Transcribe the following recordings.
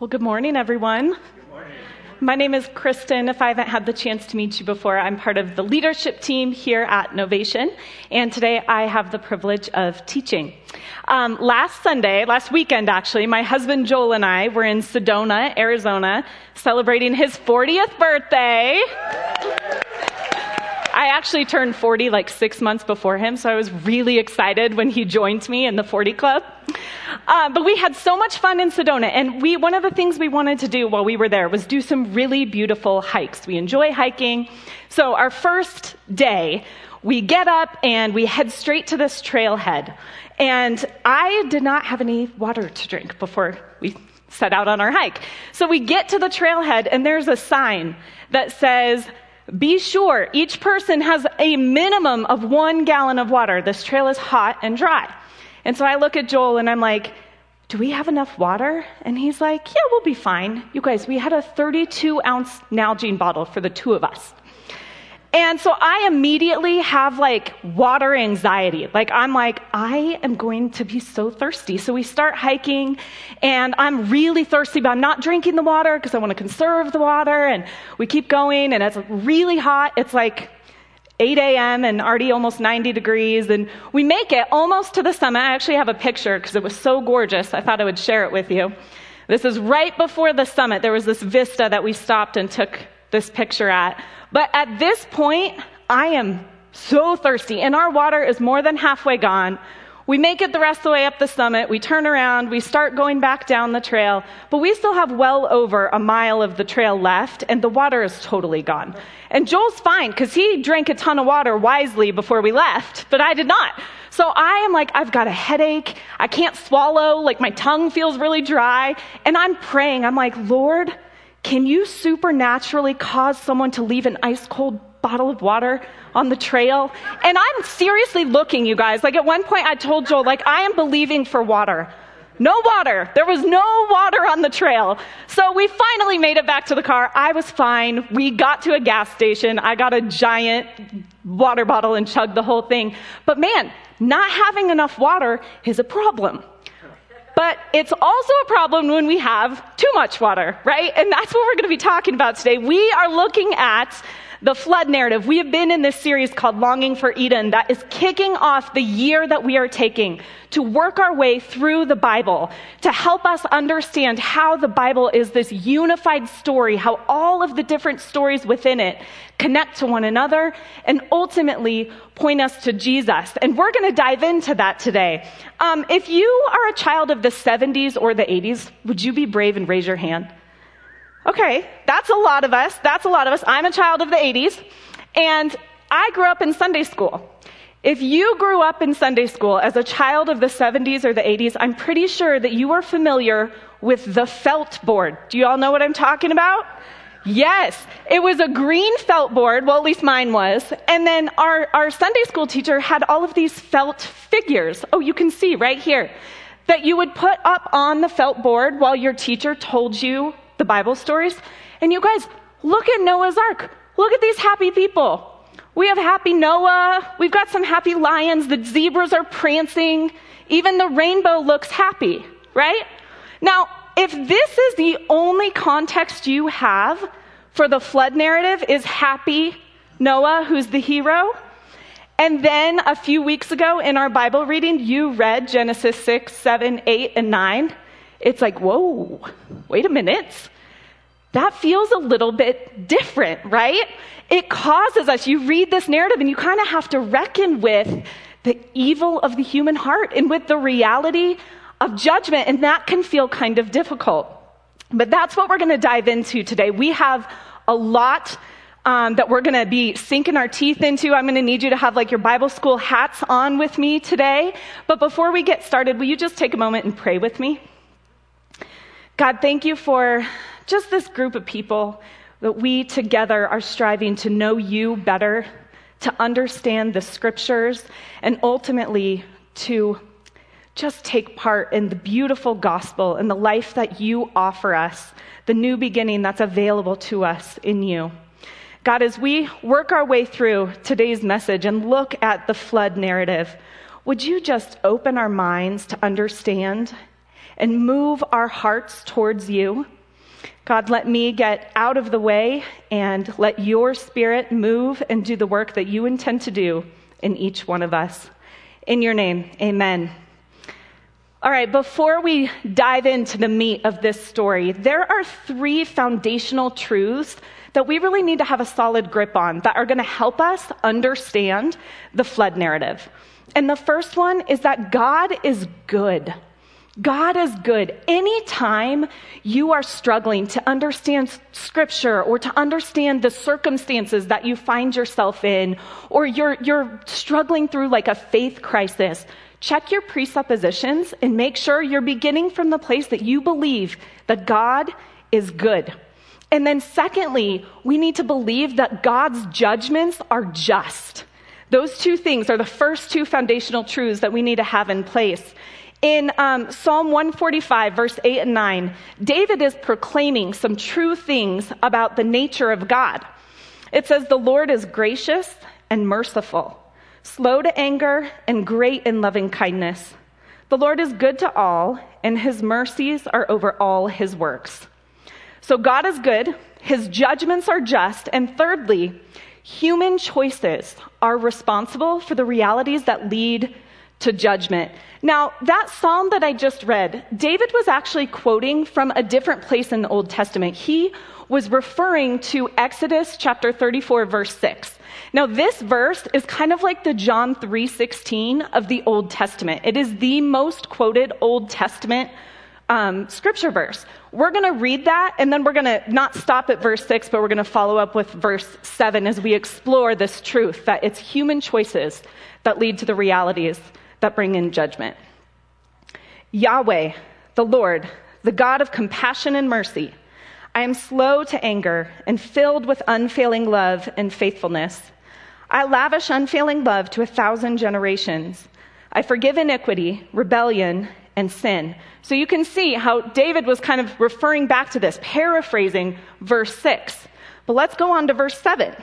Well, good morning, everyone. Good morning. My name is Kristen. If I haven't had the chance to meet you before, I'm part of the leadership team here at Novation, and today I have the privilege of teaching. Um, last Sunday, last weekend actually, my husband Joel and I were in Sedona, Arizona, celebrating his 40th birthday. I actually turned 40 like six months before him, so I was really excited when he joined me in the 40 Club. Uh, but we had so much fun in Sedona, and we one of the things we wanted to do while we were there was do some really beautiful hikes. We enjoy hiking, so our first day, we get up and we head straight to this trailhead. And I did not have any water to drink before we set out on our hike. So we get to the trailhead, and there's a sign that says be sure each person has a minimum of one gallon of water. This trail is hot and dry. And so I look at Joel and I'm like, do we have enough water? And he's like, yeah, we'll be fine. You guys, we had a 32 ounce Nalgene bottle for the two of us. And so I immediately have like water anxiety. Like I'm like, I am going to be so thirsty. So we start hiking and I'm really thirsty, but I'm not drinking the water because I want to conserve the water. And we keep going and it's really hot. It's like 8 a.m. and already almost 90 degrees. And we make it almost to the summit. I actually have a picture because it was so gorgeous. I thought I would share it with you. This is right before the summit. There was this vista that we stopped and took this picture at. But at this point, I am so thirsty, and our water is more than halfway gone. We make it the rest of the way up the summit. We turn around. We start going back down the trail. But we still have well over a mile of the trail left, and the water is totally gone. And Joel's fine because he drank a ton of water wisely before we left, but I did not. So I am like, I've got a headache. I can't swallow. Like my tongue feels really dry. And I'm praying. I'm like, Lord, can you supernaturally cause someone to leave an ice cold bottle of water on the trail? And I'm seriously looking, you guys. Like at one point I told Joel, like, I am believing for water. No water. There was no water on the trail. So we finally made it back to the car. I was fine. We got to a gas station. I got a giant water bottle and chugged the whole thing. But man, not having enough water is a problem. But it's also a problem when we have too much water, right? And that's what we're going to be talking about today. We are looking at the flood narrative. We have been in this series called Longing for Eden that is kicking off the year that we are taking to work our way through the Bible, to help us understand how the Bible is this unified story, how all of the different stories within it connect to one another, and ultimately point us to Jesus. And we're going to dive into that today. Um, if you are a child of the 70s or the 80s, would you be brave and raise your hand? Okay, that's a lot of us. That's a lot of us. I'm a child of the 80s, and I grew up in Sunday school. If you grew up in Sunday school as a child of the 70s or the 80s, I'm pretty sure that you are familiar with the felt board. Do you all know what I'm talking about? Yes, it was a green felt board. Well, at least mine was. And then our, our Sunday school teacher had all of these felt figures. Oh, you can see right here that you would put up on the felt board while your teacher told you the Bible stories. And you guys, look at Noah's Ark. Look at these happy people. We have happy Noah. We've got some happy lions. The zebras are prancing. Even the rainbow looks happy, right? Now, if this is the only context you have for the flood narrative is happy Noah, who's the hero, and then a few weeks ago in our Bible reading, you read Genesis 6, 7, 8, and 9 it's like, whoa, wait a minute. That feels a little bit different, right? It causes us, you read this narrative and you kind of have to reckon with the evil of the human heart and with the reality of judgment, and that can feel kind of difficult. But that's what we're going to dive into today. We have a lot um, that we're going to be sinking our teeth into. I'm going to need you to have like your Bible school hats on with me today. But before we get started, will you just take a moment and pray with me? God, thank you for just this group of people that we together are striving to know you better, to understand the scriptures, and ultimately to just take part in the beautiful gospel and the life that you offer us, the new beginning that's available to us in you. God, as we work our way through today's message and look at the flood narrative, would you just open our minds to understand and move our hearts towards you. God, let me get out of the way and let your spirit move and do the work that you intend to do in each one of us. In your name, amen. All right, before we dive into the meat of this story, there are three foundational truths that we really need to have a solid grip on that are going to help us understand the flood narrative. And the first one is that God is good. God is good. Anytime you are struggling to understand scripture or to understand the circumstances that you find yourself in, or you're, you're struggling through like a faith crisis, check your presuppositions and make sure you're beginning from the place that you believe that God is good. And then, secondly, we need to believe that God's judgments are just. Those two things are the first two foundational truths that we need to have in place. In um, Psalm 145, verse 8 and 9, David is proclaiming some true things about the nature of God. It says, The Lord is gracious and merciful slow to anger, and great in loving kindness. The Lord is good to all, and his mercies are over all his works. So God is good, his judgments are just, and thirdly, human choices are responsible for the realities that lead to judgment. Now, that psalm that I just read, David was actually quoting from a different place in the Old Testament. He was referring to Exodus chapter 34, verse 6. Now, this verse is kind of like the John 3:16 of the Old Testament. It is the most quoted Old Testament um, scripture verse. We're going to read that, and then we're going to not stop at verse 6, but we're going to follow up with verse 7 as we explore this truth that it's human choices that lead to the realities that bring in judgment. Yahweh, the Lord, the God of compassion and mercy, I am slow to anger and filled with unfailing love and faithfulness. I lavish unfailing love to a thousand generations. I forgive iniquity, rebellion, and sin. So you can see how David was kind of referring back to this, paraphrasing verse 6. But let's go on to verse 7.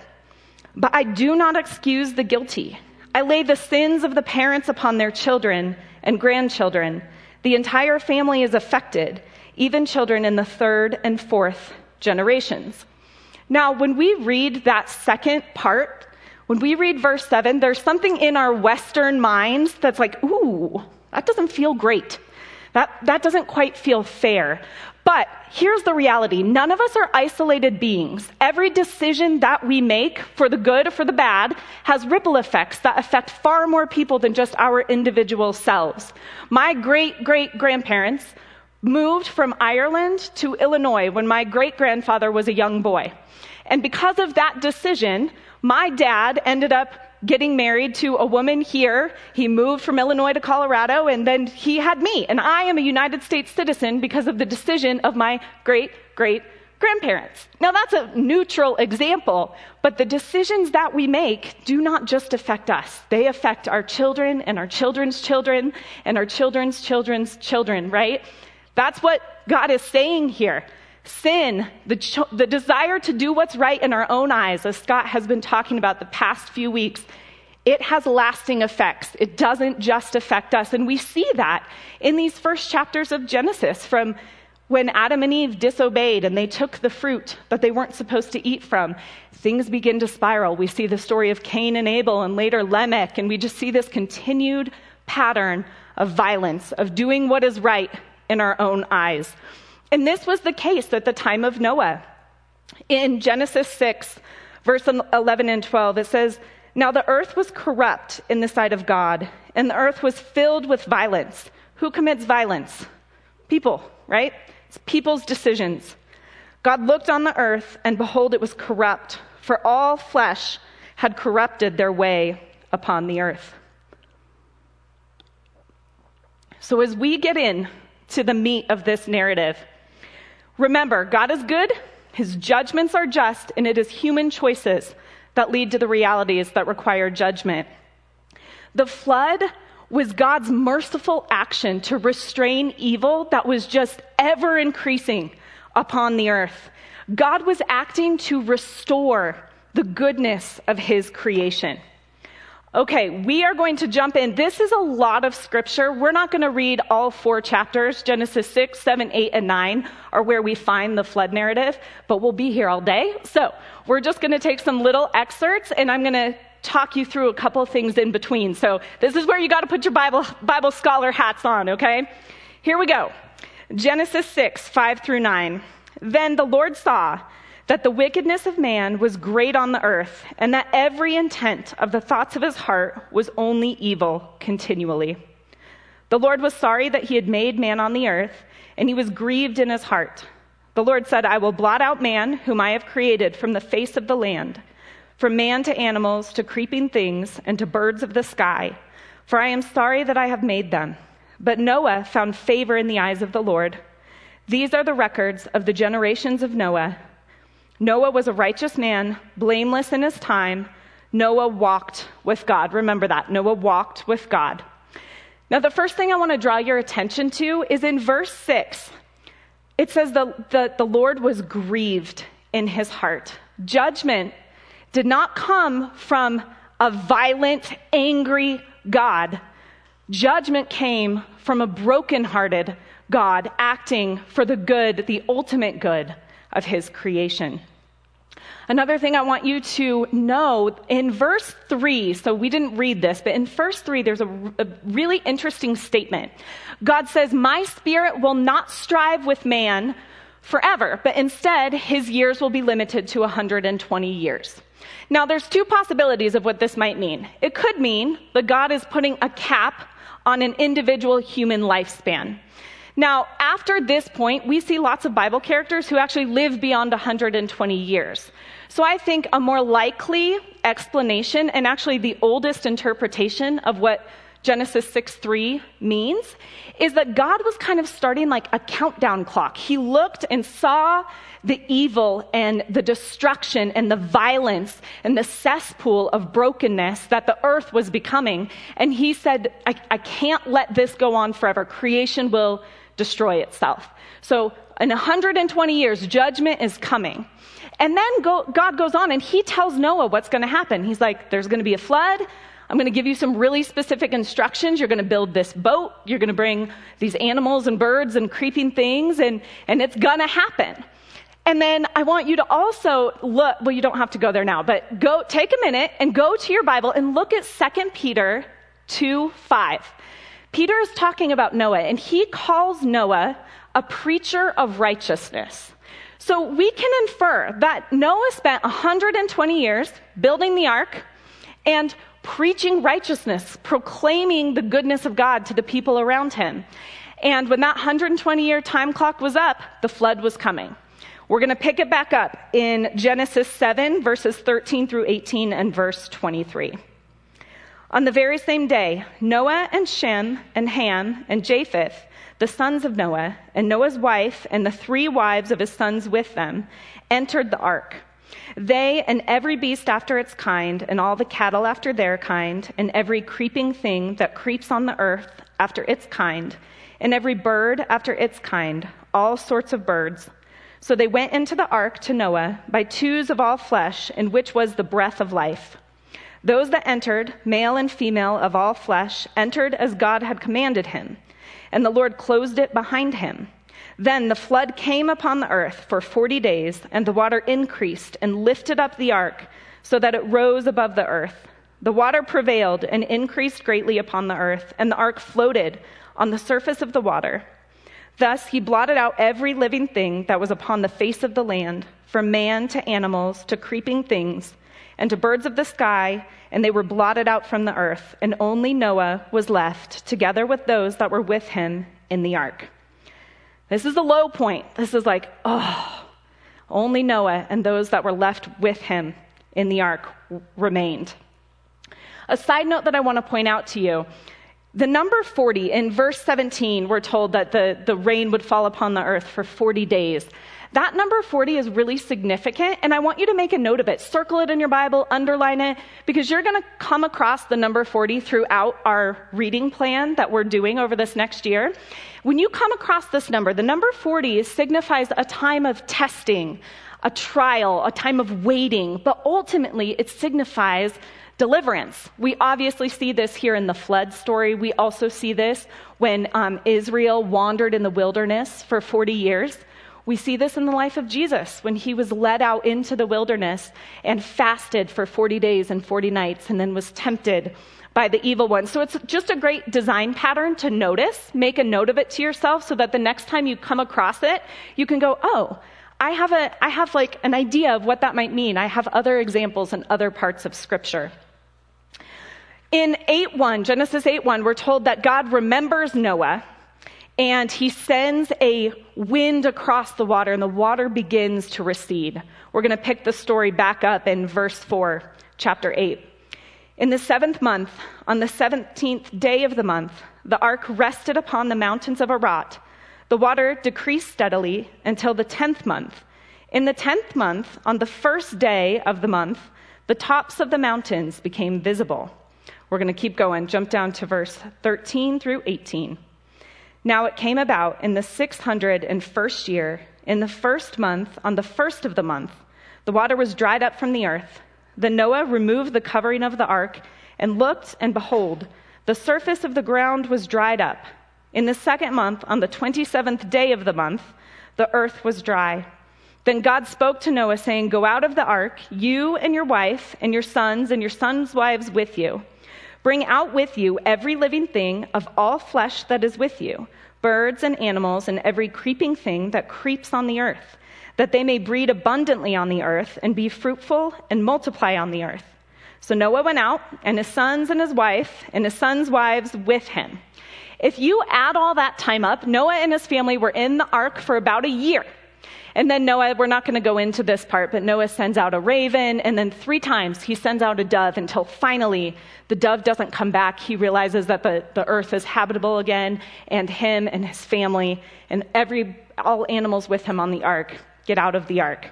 But I do not excuse the guilty. I lay the sins of the parents upon their children and grandchildren. The entire family is affected, even children in the third and fourth generations. Now, when we read that second part when we read verse 7, there's something in our Western minds that's like, ooh, that doesn't feel great. That, that doesn't quite feel fair. But here's the reality none of us are isolated beings. Every decision that we make, for the good or for the bad, has ripple effects that affect far more people than just our individual selves. My great great grandparents moved from Ireland to Illinois when my great grandfather was a young boy. And because of that decision, my dad ended up getting married to a woman here. He moved from Illinois to Colorado, and then he had me. And I am a United States citizen because of the decision of my great great grandparents. Now, that's a neutral example, but the decisions that we make do not just affect us. They affect our children and our children's children and our children's children's children, right? That's what God is saying here. Sin, the, cho- the desire to do what's right in our own eyes, as Scott has been talking about the past few weeks, it has lasting effects. It doesn't just affect us. And we see that in these first chapters of Genesis from when Adam and Eve disobeyed and they took the fruit that they weren't supposed to eat from. Things begin to spiral. We see the story of Cain and Abel and later Lamech, and we just see this continued pattern of violence, of doing what is right in our own eyes. And this was the case at the time of Noah. In Genesis 6, verse 11 and 12, it says, Now the earth was corrupt in the sight of God, and the earth was filled with violence. Who commits violence? People, right? It's people's decisions. God looked on the earth, and behold, it was corrupt, for all flesh had corrupted their way upon the earth. So, as we get in to the meat of this narrative, Remember, God is good, his judgments are just, and it is human choices that lead to the realities that require judgment. The flood was God's merciful action to restrain evil that was just ever increasing upon the earth. God was acting to restore the goodness of his creation. Okay, we are going to jump in. This is a lot of scripture. We're not going to read all four chapters. Genesis 6, 7, 8, and 9 are where we find the flood narrative, but we'll be here all day. So we're just going to take some little excerpts and I'm going to talk you through a couple things in between. So this is where you got to put your Bible, Bible scholar hats on, okay? Here we go. Genesis 6, 5 through 9. Then the Lord saw that the wickedness of man was great on the earth, and that every intent of the thoughts of his heart was only evil continually. The Lord was sorry that he had made man on the earth, and he was grieved in his heart. The Lord said, I will blot out man, whom I have created, from the face of the land, from man to animals, to creeping things, and to birds of the sky, for I am sorry that I have made them. But Noah found favor in the eyes of the Lord. These are the records of the generations of Noah. Noah was a righteous man, blameless in his time. Noah walked with God. Remember that. Noah walked with God. Now, the first thing I want to draw your attention to is in verse 6. It says the, the, the Lord was grieved in his heart. Judgment did not come from a violent, angry God. Judgment came from a brokenhearted God acting for the good, the ultimate good of his creation. Another thing I want you to know in verse 3, so we didn't read this, but in verse 3, there's a, a, really interesting statement. God says, My spirit will not strive with man forever, but instead his years will be limited to 120 years. Now, there's two possibilities of what this might mean. It could mean that God is putting a cap on an individual human lifespan. Now, after this point, we see lots of Bible characters who actually live beyond 120 years. So I think a more likely explanation, and actually the oldest interpretation of what Genesis 6 3 means, is that God was kind of starting like a countdown clock. He looked and saw the evil and the destruction and the violence and the cesspool of brokenness that the earth was becoming. And he said, I, I can't let this go on forever. Creation will destroy itself. So in 120 years, judgment is coming. And then go, God goes on and he tells Noah what's going to happen. He's like, there's going to be a flood. I'm going to give you some really specific instructions. You're going to build this boat. You're going to bring these animals and birds and creeping things, and, and it's going to happen. And then I want you to also look, well, you don't have to go there now, but go take a minute and go to your Bible and look at 2 Peter 2 5. Peter is talking about Noah, and he calls Noah a preacher of righteousness. So we can infer that Noah spent 120 years building the ark and preaching righteousness, proclaiming the goodness of God to the people around him. And when that 120 year time clock was up, the flood was coming. We're going to pick it back up in Genesis 7, verses 13 through 18, and verse 23. On the very same day, Noah and Shem and Ham and Japheth the sons of Noah, and Noah's wife, and the three wives of his sons with them, entered the ark. They and every beast after its kind, and all the cattle after their kind, and every creeping thing that creeps on the earth after its kind, and every bird after its kind, all sorts of birds. So they went into the ark to Noah by twos of all flesh, in which was the breath of life. Those that entered, male and female of all flesh, entered as God had commanded him and the Lord closed it behind him. Then the flood came upon the earth for 40 days, and the water increased and lifted up the ark so that it rose above the earth. The water prevailed and increased greatly upon the earth, and the ark floated on the surface of the water. Thus he blotted out every living thing that was upon the face of the land, from man to animals to creeping things, and to birds of the sky and they were blotted out from the earth, and only Noah was left, together with those that were with him in the ark. This is the low point. This is like, oh, only Noah and those that were left with him in the ark remained. A side note that I want to point out to you the number 40 in verse 17, we're told that the, the rain would fall upon the earth for 40 days. That number 40 is really significant, and I want you to make a note of it. Circle it in your Bible, underline it, because you're going to come across the number 40 throughout our reading plan that we're doing over this next year. When you come across this number, the number 40 signifies a time of testing, a trial, a time of waiting, but ultimately it signifies deliverance. We obviously see this here in the flood story. We also see this when um, Israel wandered in the wilderness for 40 years. We see this in the life of Jesus when he was led out into the wilderness and fasted for 40 days and 40 nights and then was tempted by the evil one. So it's just a great design pattern to notice. Make a note of it to yourself so that the next time you come across it, you can go, oh, I have, a, I have like an idea of what that might mean. I have other examples in other parts of Scripture. In 8 1, Genesis 8 1, we're told that God remembers Noah and he sends a wind across the water and the water begins to recede. We're going to pick the story back up in verse 4, chapter 8. In the seventh month, on the 17th day of the month, the ark rested upon the mountains of Ararat. The water decreased steadily until the 10th month. In the 10th month, on the first day of the month, the tops of the mountains became visible. We're going to keep going. Jump down to verse 13 through 18. Now it came about in the 601st year, in the first month, on the first of the month, the water was dried up from the earth. Then Noah removed the covering of the ark and looked, and behold, the surface of the ground was dried up. In the second month, on the 27th day of the month, the earth was dry. Then God spoke to Noah, saying, Go out of the ark, you and your wife, and your sons, and your sons' wives with you. Bring out with you every living thing of all flesh that is with you, birds and animals, and every creeping thing that creeps on the earth, that they may breed abundantly on the earth and be fruitful and multiply on the earth. So Noah went out, and his sons and his wife, and his sons' wives with him. If you add all that time up, Noah and his family were in the ark for about a year. And then Noah, we're not going to go into this part, but Noah sends out a raven, and then three times he sends out a dove until finally the dove doesn't come back. He realizes that the, the earth is habitable again, and him and his family and every all animals with him on the ark get out of the ark.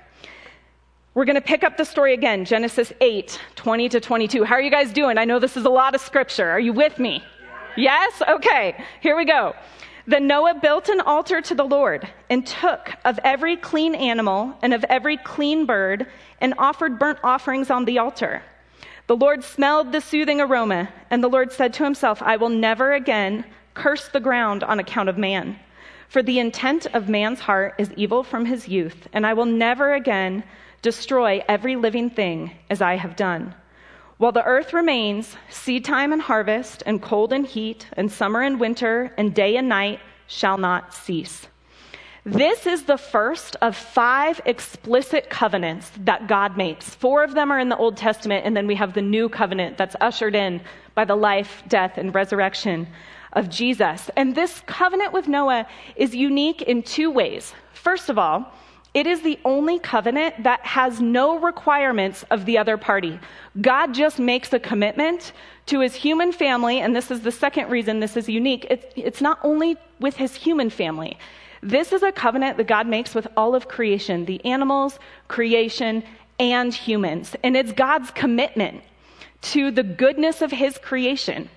We're going to pick up the story again, Genesis 8, 20 to 22. How are you guys doing? I know this is a lot of scripture. Are you with me? Yes? Okay, here we go. Then Noah built an altar to the Lord and took of every clean animal and of every clean bird and offered burnt offerings on the altar. The Lord smelled the soothing aroma, and the Lord said to himself, I will never again curse the ground on account of man. For the intent of man's heart is evil from his youth, and I will never again destroy every living thing as I have done. While the earth remains, seed time and harvest, and cold and heat, and summer and winter, and day and night shall not cease. This is the first of five explicit covenants that God makes. Four of them are in the Old Testament, and then we have the new covenant that's ushered in by the life, death, and resurrection of Jesus. And this covenant with Noah is unique in two ways. First of all, it is the only covenant that has no requirements of the other party. God just makes a commitment to his human family, and this is the second reason this is unique. It's, it's not only with his human family. This is a covenant that God makes with all of creation the animals, creation, and humans. And it's God's commitment to the goodness of his creation.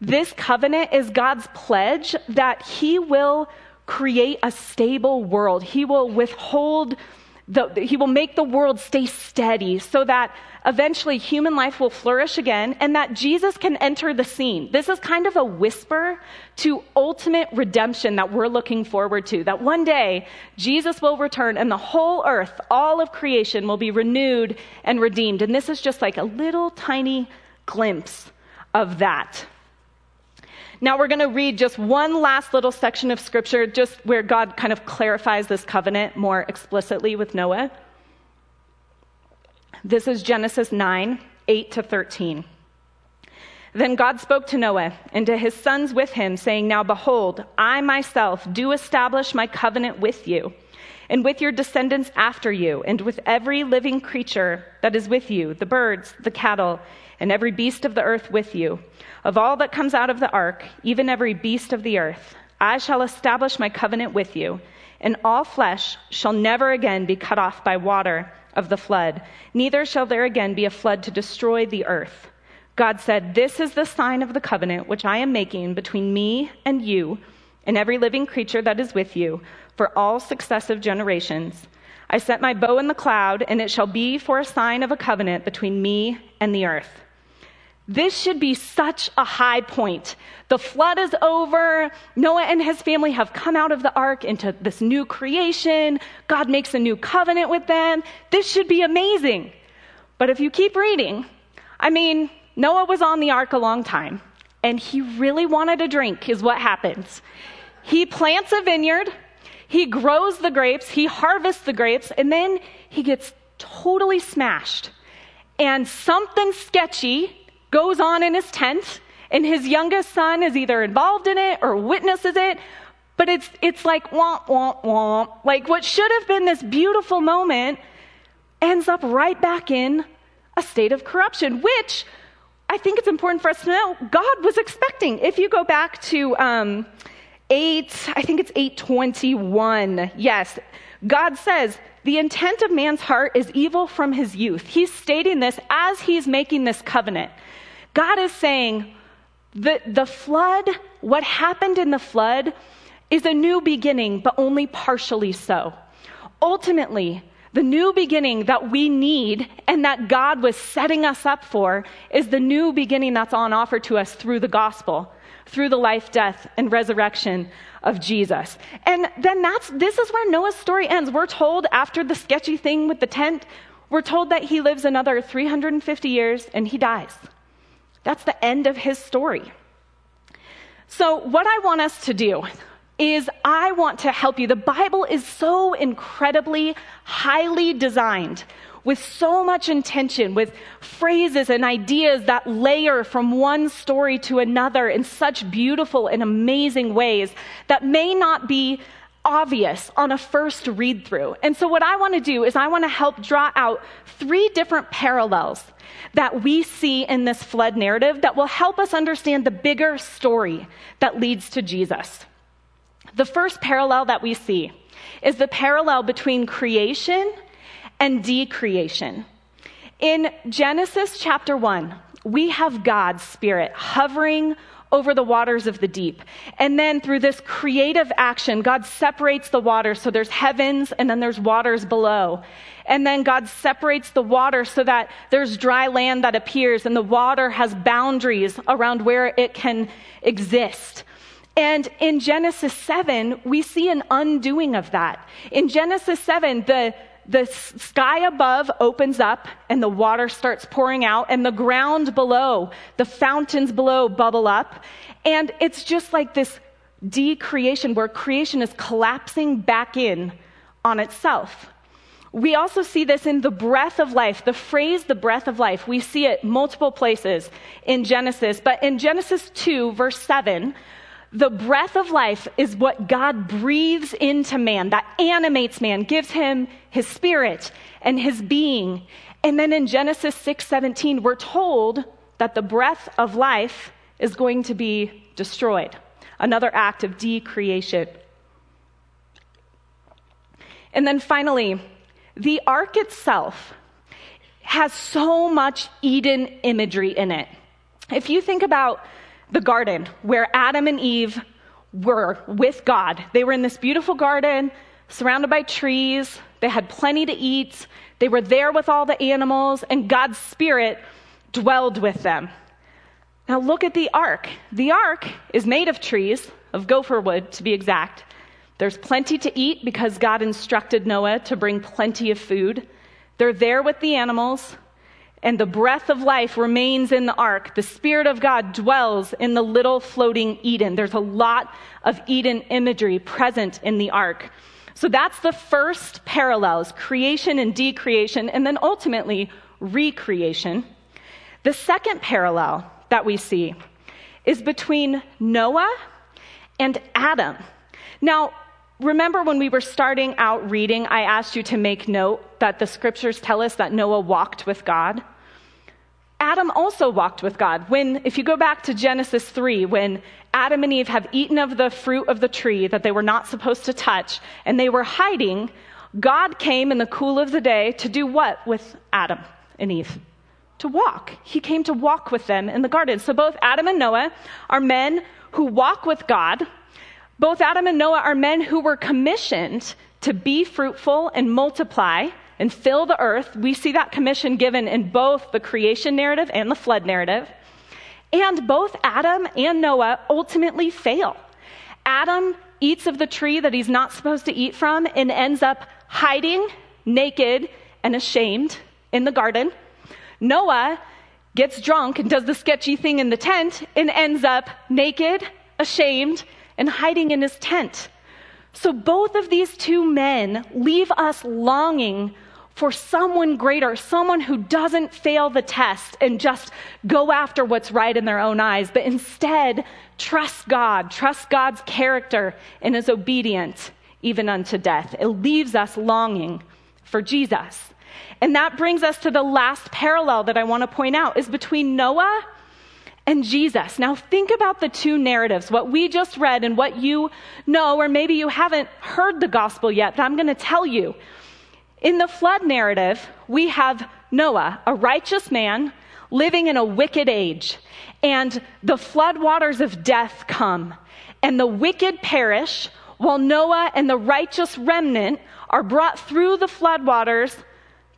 This covenant is God's pledge that he will create a stable world. He will withhold the, he will make the world stay steady so that eventually human life will flourish again and that Jesus can enter the scene. This is kind of a whisper to ultimate redemption that we're looking forward to. That one day Jesus will return and the whole earth, all of creation will be renewed and redeemed. And this is just like a little tiny glimpse of that. Now we're going to read just one last little section of scripture, just where God kind of clarifies this covenant more explicitly with Noah. This is Genesis 9 8 to 13. Then God spoke to Noah and to his sons with him, saying, Now behold, I myself do establish my covenant with you, and with your descendants after you, and with every living creature that is with you, the birds, the cattle, and every beast of the earth with you of all that comes out of the ark, even every beast of the earth, I shall establish my covenant with you, and all flesh shall never again be cut off by water of the flood, neither shall there again be a flood to destroy the earth. God said, This is the sign of the covenant which I am making between me and you and every living creature that is with you for all successive generations. I set my bow in the cloud, and it shall be for a sign of a covenant between me and the earth. This should be such a high point. The flood is over. Noah and his family have come out of the ark into this new creation. God makes a new covenant with them. This should be amazing. But if you keep reading, I mean, Noah was on the ark a long time, and he really wanted a drink, is what happens. He plants a vineyard, he grows the grapes, he harvests the grapes, and then he gets totally smashed. And something sketchy goes on in his tent, and his youngest son is either involved in it or witnesses it. But it's, it's like womp, womp, womp. Like what should have been this beautiful moment ends up right back in a state of corruption, which I think it's important for us to know God was expecting. If you go back to um, 8, I think it's 821. Yes, God says, the intent of man's heart is evil from his youth. He's stating this as he's making this covenant. God is saying the, the flood, what happened in the flood, is a new beginning, but only partially so. Ultimately, the new beginning that we need and that God was setting us up for is the new beginning that's on offer to us through the gospel, through the life, death, and resurrection of Jesus. And then that's, this is where Noah's story ends. We're told after the sketchy thing with the tent, we're told that he lives another 350 years and he dies. That's the end of his story. So, what I want us to do is I want to help you. The Bible is so incredibly highly designed with so much intention, with phrases and ideas that layer from one story to another in such beautiful and amazing ways that may not be obvious on a first read through. And so, what I want to do is I want to help draw out three different parallels that we see in this flood narrative that will help us understand the bigger story that leads to Jesus. The first parallel that we see is the parallel between creation and decreation. In Genesis chapter 1, we have God's Spirit hovering over the waters of the deep. And then through this creative action, God separates the waters. So there's heavens and then there's waters below. And then God separates the water so that there's dry land that appears and the water has boundaries around where it can exist. And in Genesis 7, we see an undoing of that. In Genesis 7, the the sky above opens up and the water starts pouring out, and the ground below, the fountains below bubble up. And it's just like this decreation where creation is collapsing back in on itself. We also see this in the breath of life. The phrase the breath of life, we see it multiple places in Genesis, but in Genesis 2, verse 7, the breath of life is what God breathes into man, that animates man, gives him his spirit and his being. And then in Genesis 6:17, we're told that the breath of life is going to be destroyed. Another act of decreation. And then finally, the ark itself has so much Eden imagery in it. If you think about the garden where Adam and Eve were with God. They were in this beautiful garden surrounded by trees. They had plenty to eat. They were there with all the animals, and God's Spirit dwelled with them. Now look at the ark. The ark is made of trees, of gopher wood to be exact. There's plenty to eat because God instructed Noah to bring plenty of food. They're there with the animals and the breath of life remains in the ark. The Spirit of God dwells in the little floating Eden. There's a lot of Eden imagery present in the ark. So that's the first parallels creation and decreation, and then ultimately recreation. The second parallel that we see is between Noah and Adam. Now, remember when we were starting out reading, I asked you to make note that the scriptures tell us that Noah walked with God? Adam also walked with God. When, if you go back to Genesis 3, when Adam and Eve have eaten of the fruit of the tree that they were not supposed to touch, and they were hiding, God came in the cool of the day to do what with Adam and Eve? To walk. He came to walk with them in the garden. So both Adam and Noah are men who walk with God. Both Adam and Noah are men who were commissioned to be fruitful and multiply and fill the earth. We see that commission given in both the creation narrative and the flood narrative. And both Adam and Noah ultimately fail. Adam eats of the tree that he's not supposed to eat from and ends up hiding, naked, and ashamed in the garden. Noah gets drunk and does the sketchy thing in the tent and ends up naked, ashamed, and hiding in his tent. So both of these two men leave us longing for someone greater, someone who doesn't fail the test and just go after what's right in their own eyes, but instead trust God, trust God's character, and is obedient even unto death. It leaves us longing for Jesus. And that brings us to the last parallel that I want to point out is between Noah and Jesus. Now think about the two narratives, what we just read and what you know, or maybe you haven't heard the gospel yet, that I'm going to tell you. In the flood narrative, we have Noah, a righteous man living in a wicked age, and the flood waters of death come, and the wicked perish, while Noah and the righteous remnant are brought through the flood waters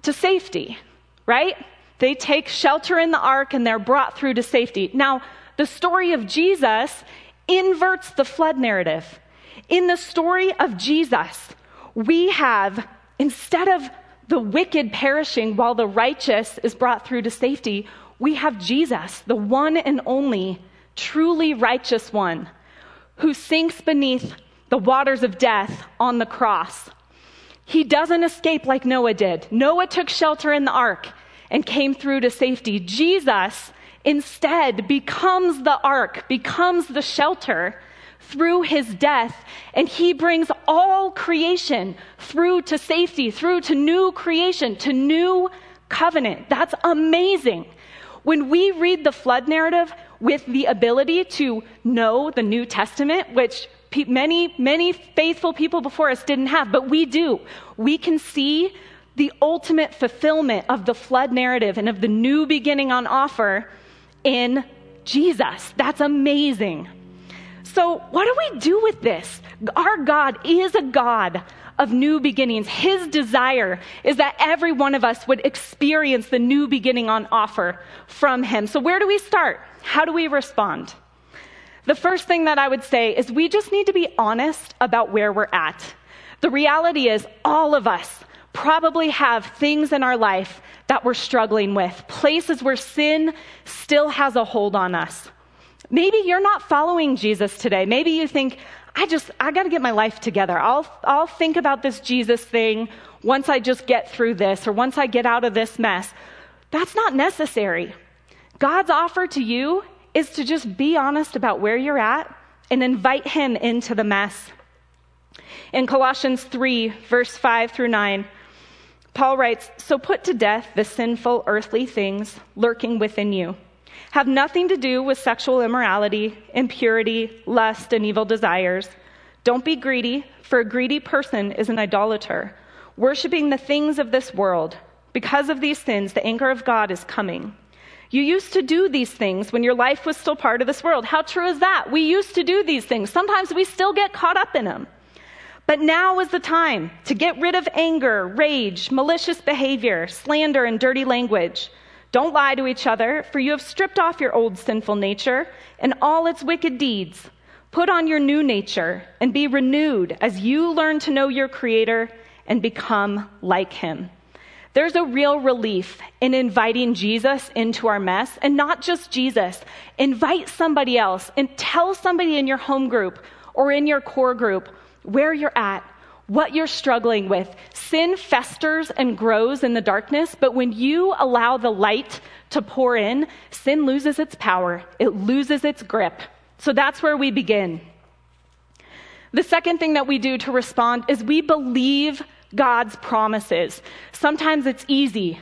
to safety, right? They take shelter in the ark and they're brought through to safety. Now, the story of Jesus inverts the flood narrative. In the story of Jesus, we have, instead of the wicked perishing while the righteous is brought through to safety, we have Jesus, the one and only truly righteous one, who sinks beneath the waters of death on the cross. He doesn't escape like Noah did. Noah took shelter in the ark and came through to safety. Jesus instead becomes the ark, becomes the shelter through his death, and he brings all creation through to safety, through to new creation, to new covenant. That's amazing. When we read the flood narrative with the ability to know the New Testament, which many, many faithful people before us didn't have, but we do, we can see the ultimate fulfillment of the flood narrative and of the new beginning on offer in Jesus. That's amazing. So, what do we do with this? Our God is a God of new beginnings. His desire is that every one of us would experience the new beginning on offer from Him. So, where do we start? How do we respond? The first thing that I would say is we just need to be honest about where we're at. The reality is, all of us probably have things in our life that we're struggling with, places where sin still has a hold on us. Maybe you're not following Jesus today. Maybe you think, I just, I got to get my life together. I'll, I'll think about this Jesus thing once I just get through this or once I get out of this mess. That's not necessary. God's offer to you is to just be honest about where you're at and invite Him into the mess. In Colossians 3, verse 5 through 9, Paul writes So put to death the sinful earthly things lurking within you. Have nothing to do with sexual immorality, impurity, lust, and evil desires. Don't be greedy, for a greedy person is an idolater, worshiping the things of this world. Because of these sins, the anger of God is coming. You used to do these things when your life was still part of this world. How true is that? We used to do these things. Sometimes we still get caught up in them. But now is the time to get rid of anger, rage, malicious behavior, slander, and dirty language. Don't lie to each other, for you have stripped off your old sinful nature and all its wicked deeds. Put on your new nature and be renewed as you learn to know your Creator and become like Him. There's a real relief in inviting Jesus into our mess, and not just Jesus. Invite somebody else and tell somebody in your home group or in your core group where you're at, what you're struggling with. Sin festers and grows in the darkness, but when you allow the light to pour in, sin loses its power, it loses its grip. So that's where we begin. The second thing that we do to respond is we believe God's promises. Sometimes it's easy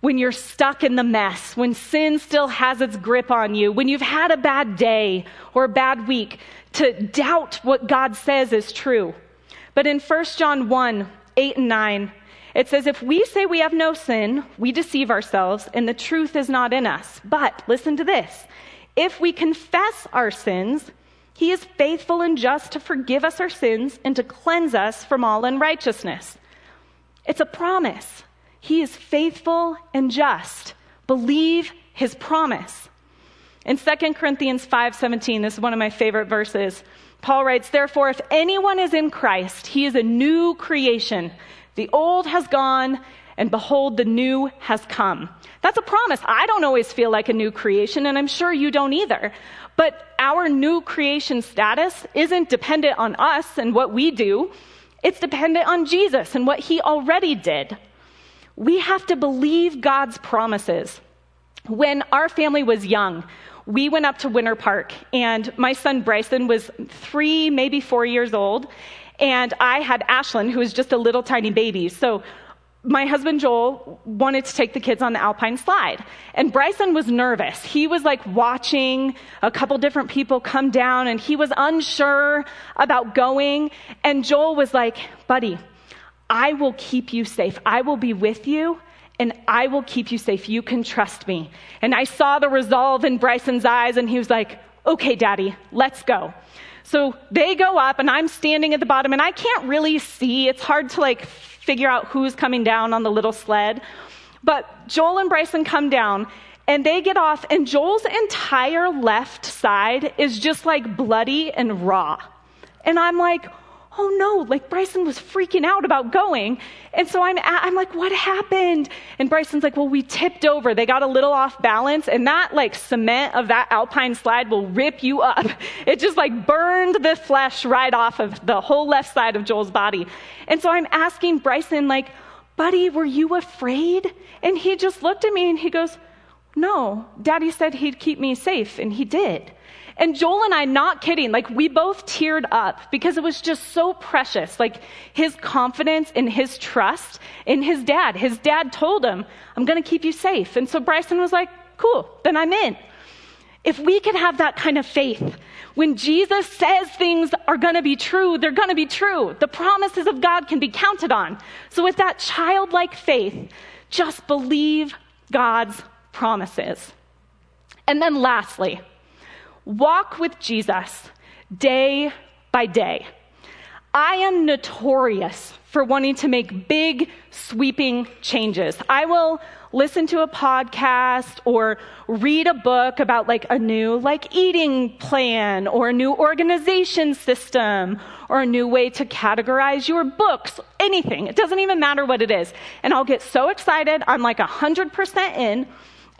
when you're stuck in the mess, when sin still has its grip on you, when you've had a bad day or a bad week, to doubt what God says is true. But in 1 John 1 8 and 9, it says, If we say we have no sin, we deceive ourselves, and the truth is not in us. But listen to this if we confess our sins, he is faithful and just to forgive us our sins and to cleanse us from all unrighteousness. It's a promise. He is faithful and just. Believe his promise. In 2 Corinthians 5:17, this is one of my favorite verses. Paul writes, "Therefore if anyone is in Christ, he is a new creation. The old has gone, and behold the new has come." That's a promise. I don't always feel like a new creation, and I'm sure you don't either. But our new creation status isn't dependent on us and what we do. It's dependent on Jesus and what he already did. We have to believe God's promises. When our family was young, we went up to Winter Park, and my son Bryson was three, maybe four years old, and I had Ashlyn, who was just a little tiny baby. So my husband Joel wanted to take the kids on the alpine slide. And Bryson was nervous. He was like watching a couple different people come down and he was unsure about going. And Joel was like, buddy, I will keep you safe. I will be with you and I will keep you safe. You can trust me. And I saw the resolve in Bryson's eyes, and he was like, Okay, daddy, let's go. So they go up, and I'm standing at the bottom, and I can't really see. It's hard to like figure out who's coming down on the little sled. But Joel and Bryson come down, and they get off, and Joel's entire left side is just like bloody and raw. And I'm like, oh no, like Bryson was freaking out about going. And so I'm, I'm like, what happened? And Bryson's like, well, we tipped over. They got a little off balance and that like cement of that alpine slide will rip you up. It just like burned the flesh right off of the whole left side of Joel's body. And so I'm asking Bryson like, buddy, were you afraid? And he just looked at me and he goes, no, daddy said he'd keep me safe and he did. And Joel and I, not kidding, like we both teared up because it was just so precious. Like his confidence and his trust in his dad. His dad told him, I'm going to keep you safe. And so Bryson was like, cool, then I'm in. If we could have that kind of faith, when Jesus says things are going to be true, they're going to be true. The promises of God can be counted on. So with that childlike faith, just believe God's promises. And then lastly, Walk with Jesus day by day. I am notorious for wanting to make big, sweeping changes. I will listen to a podcast or read a book about like a new like eating plan or a new organization system or a new way to categorize your books, anything. It doesn't even matter what it is. And I'll get so excited. I'm like 100% in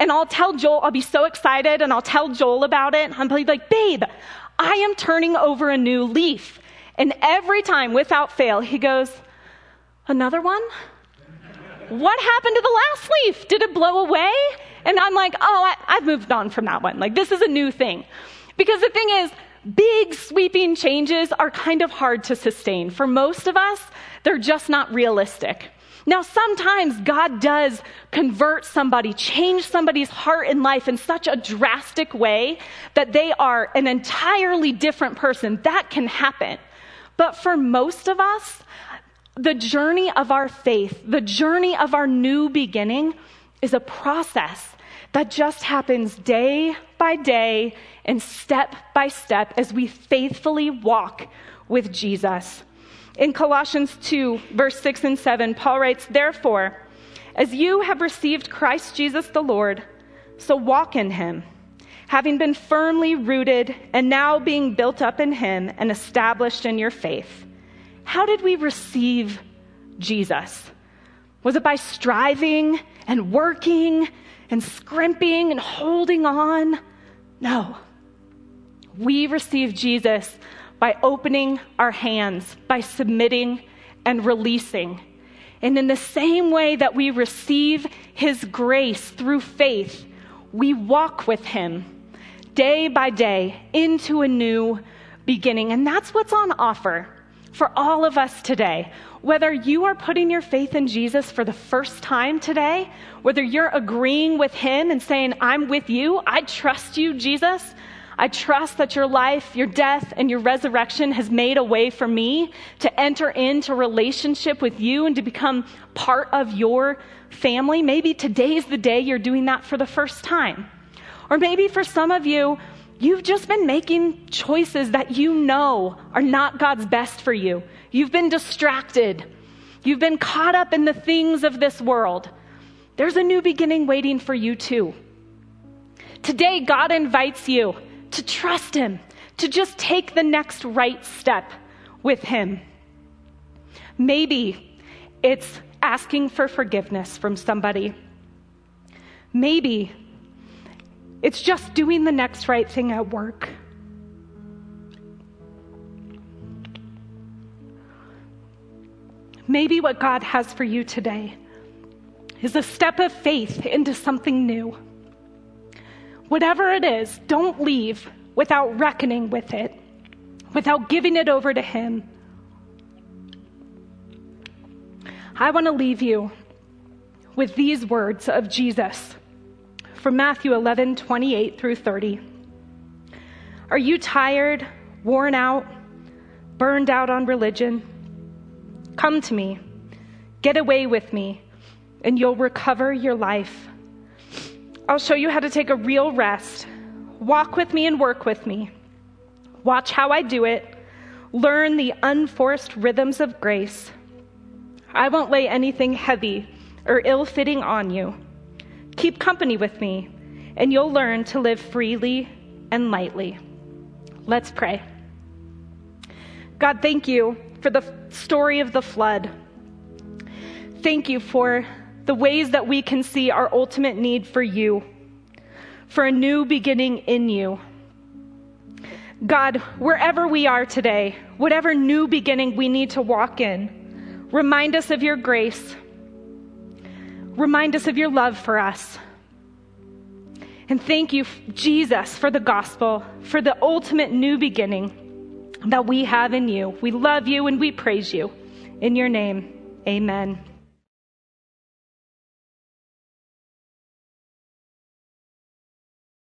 and I'll tell Joel, I'll be so excited and I'll tell Joel about it. And I'm like, babe, I am turning over a new leaf. And every time, without fail, he goes, Another one? What happened to the last leaf? Did it blow away? And I'm like, Oh, I, have moved on from that one. Like, this is a new thing. Because the thing is, big sweeping changes are kind of hard to sustain. For most of us, they're just not realistic. Now, sometimes God does convert somebody, change somebody's heart and life in such a drastic way that they are an entirely different person. That can happen. But for most of us, the journey of our faith, the journey of our new beginning, is a process that just happens day by day and step by step as we faithfully walk with Jesus. In Colossians 2, verse 6 and 7, Paul writes, Therefore, as you have received Christ Jesus the Lord, so walk in him, having been firmly rooted and now being built up in him and established in your faith. How did we receive Jesus? Was it by striving and working and scrimping and holding on? No. We received Jesus by opening our hands, by submitting and releasing. And in the same way that we receive His grace through faith, we walk with Him day by day into a new beginning. And that's what's on offer for all of us today. Whether you are putting your faith in Jesus for the first time today, whether you're agreeing with Him and saying, I'm with you, I trust you, Jesus, I trust that your life, your death, and your resurrection has made a way for me to enter into relationship with you and to become part of your family. Maybe today's the day you're doing that for the first time. Or maybe for some of you, you've just been making choices that you know are not God's best for you. You've been distracted. You've been caught up in the things of this world. There's a new beginning waiting for you too. Today, God invites you to trust Him, to just take the next right step with Him. Maybe it's asking for forgiveness from somebody. Maybe it's just doing the next right thing at work. Maybe what God has for you today is a step of faith into something new. Whatever it is, don't leave without reckoning with it, without giving it over to Him. I want to leave you with these words of Jesus from Matthew 11 28 through 30. Are you tired, worn out, burned out on religion? Come to me, get away with me, and you'll recover your life. I'll show you how to take a real rest. Walk with me and work with me. Watch how I do it. Learn the unforced rhythms of grace. I won't lay anything heavy or ill fitting on you. Keep company with me, and you'll learn to live freely and lightly. Let's pray. God, thank you for the story of the flood. Thank you for the ways that we can see our ultimate need for you, for a new beginning in you. God, wherever we are today, whatever new beginning we need to walk in, remind us of your grace. Remind us of your love for us. And thank you, Jesus, for the gospel, for the ultimate new beginning that we have in you. We love you and we praise you. In your name, amen.